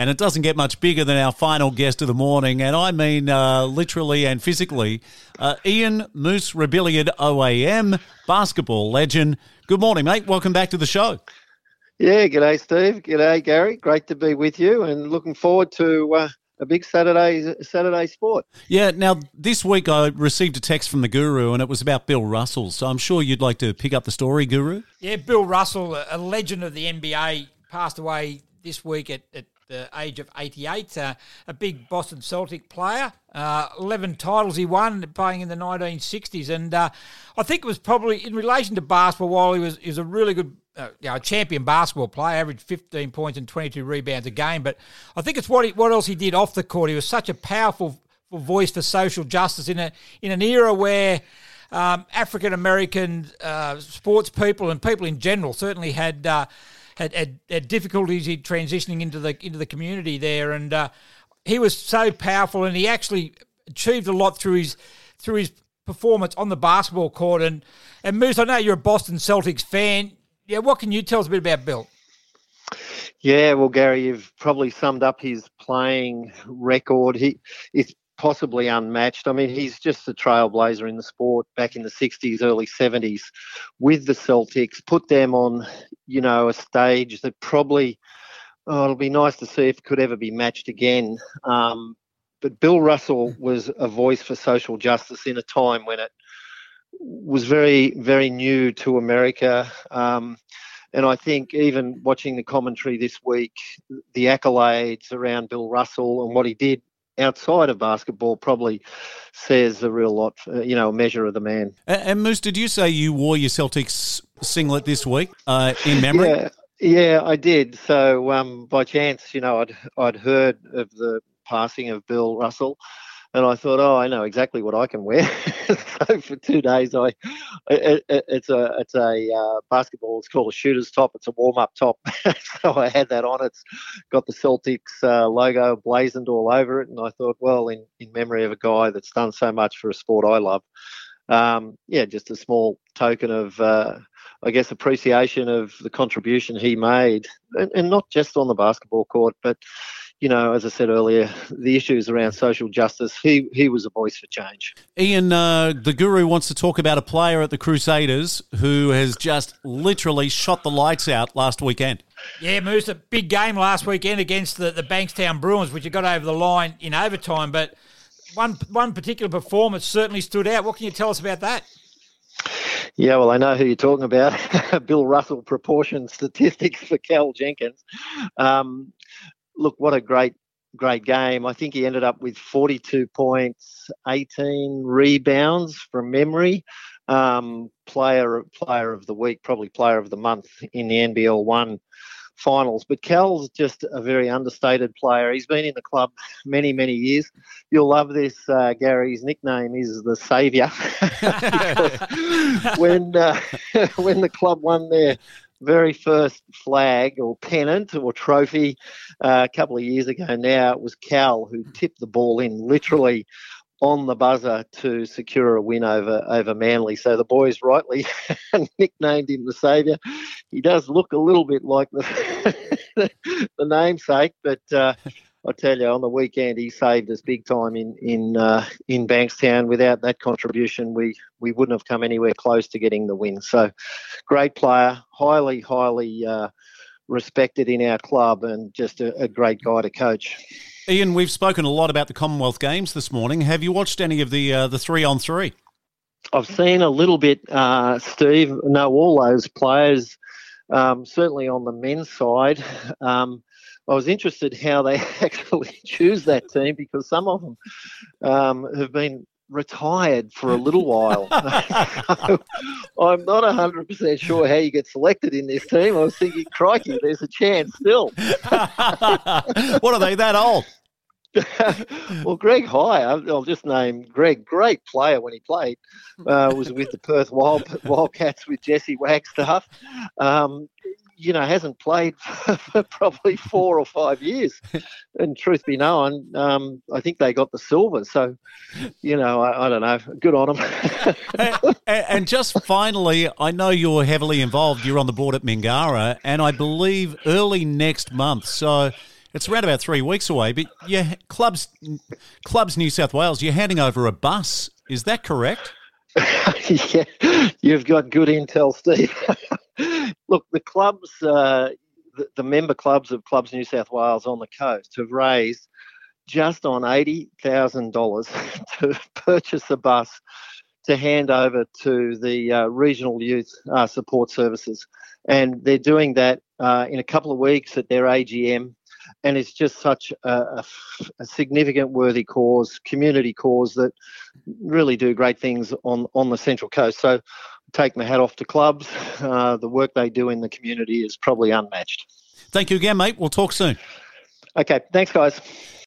and it doesn't get much bigger than our final guest of the morning, and I mean uh, literally and physically. Uh, Ian Moose Robilliard OAM, basketball legend. Good morning, mate. Welcome back to the show. Yeah, g'day, Steve. G'day, Gary. Great to be with you, and looking forward to uh, a big Saturday Saturday sport. Yeah. Now this week I received a text from the Guru, and it was about Bill Russell. So I'm sure you'd like to pick up the story, Guru. Yeah, Bill Russell, a legend of the NBA, passed away this week at, at the age of 88. Uh, a big Boston Celtic player. Uh, 11 titles he won playing in the 1960s. And uh, I think it was probably in relation to basketball, while he was, he was a really good uh, you know, champion basketball player, averaged 15 points and 22 rebounds a game. But I think it's what he, what else he did off the court. He was such a powerful voice for social justice in a in an era where um, African American uh, sports people and people in general certainly had, uh, had, had had difficulties in transitioning into the into the community there, and uh, he was so powerful, and he actually achieved a lot through his through his performance on the basketball court. And and Moose, I know you're a Boston Celtics fan. Yeah, what can you tell us a bit about Bill? Yeah, well, Gary, you've probably summed up his playing record. He is possibly unmatched. I mean, he's just a trailblazer in the sport back in the 60s, early 70s with the Celtics, put them on, you know, a stage that probably, oh, it'll be nice to see if it could ever be matched again. Um, but Bill Russell was a voice for social justice in a time when it was very, very new to America. Um, and I think even watching the commentary this week, the accolades around Bill Russell and what he did outside of basketball probably says a real lot, uh, you know, a measure of the man. And, and, Moose, did you say you wore your Celtics singlet this week uh, in memory? Yeah, yeah, I did. So um, by chance, you know, I'd I'd heard of the passing of Bill Russell and I thought, oh, I know exactly what I can wear. so for two days, I it, it, it's a it's a uh, basketball. It's called a shooter's top. It's a warm up top. so I had that on. It's got the Celtics uh, logo blazoned all over it, and I thought, well, in in memory of a guy that's done so much for a sport I love. Um, yeah, just a small token of, uh, I guess, appreciation of the contribution he made, and, and not just on the basketball court, but you know, as I said earlier, the issues around social justice, he, he was a voice for change. Ian, uh, the guru wants to talk about a player at the Crusaders who has just literally shot the lights out last weekend. Yeah, Moose, a big game last weekend against the, the Bankstown Bruins, which you got over the line in overtime. But one one particular performance certainly stood out. What can you tell us about that? Yeah, well, I know who you're talking about. Bill Russell proportion statistics for Cal Jenkins. Um, look, what a great great game. I think he ended up with 42 points, 18 rebounds from memory. Um, player player of the week, probably player of the month in the NBL one finals. But Cal's just a very understated player. He's been in the club many many years. You'll love this, uh, Gary's nickname is the Saviour. when uh, when the club won their very first flag or pennant or trophy uh, a couple of years ago now, it was Cal who tipped the ball in literally on the buzzer to secure a win over over Manly. So the boys rightly nicknamed him the saviour. He does look a little bit like the the namesake, but uh, I tell you, on the weekend he saved us big time in in uh, in Bankstown. Without that contribution, we we wouldn't have come anywhere close to getting the win. So, great player, highly highly uh, respected in our club, and just a, a great guy to coach. Ian, we've spoken a lot about the Commonwealth Games this morning. Have you watched any of the uh, the three on three? I've seen a little bit, uh, Steve. Know all those players. Um, certainly on the men's side. Um, I was interested how they actually choose that team because some of them um, have been retired for a little while. so I'm not 100% sure how you get selected in this team. I was thinking, crikey, there's a chance still. what are they that old? well, Greg Hire, I'll just name Greg, great player when he played, uh, was with the Perth Wild, Wildcats with Jesse Wagstaff. Um, you know, hasn't played for probably four or five years. And truth be known, um, I think they got the silver. So, you know, I, I don't know. Good on them. and, and, just finally, I know you're heavily involved. You're on the board at Mingara, and I believe early next month. So It's around about three weeks away, but yeah, clubs, clubs New South Wales, you're handing over a bus. Is that correct? yeah, you've got good intel, Steve. Look, the clubs, uh, the, the, member clubs of Clubs New South Wales on the coast have raised just on $80,000 to purchase a bus to hand over to the uh, regional youth uh, support services. And they're doing that uh, in a couple of weeks at their AGM and it's just such a, a, a, significant, worthy cause, community cause that really do great things on on the Central Coast. So, take my hat off to clubs. Uh, the work they do in the community is probably unmatched. Thank you again, mate. We'll talk soon. Okay, thanks, guys.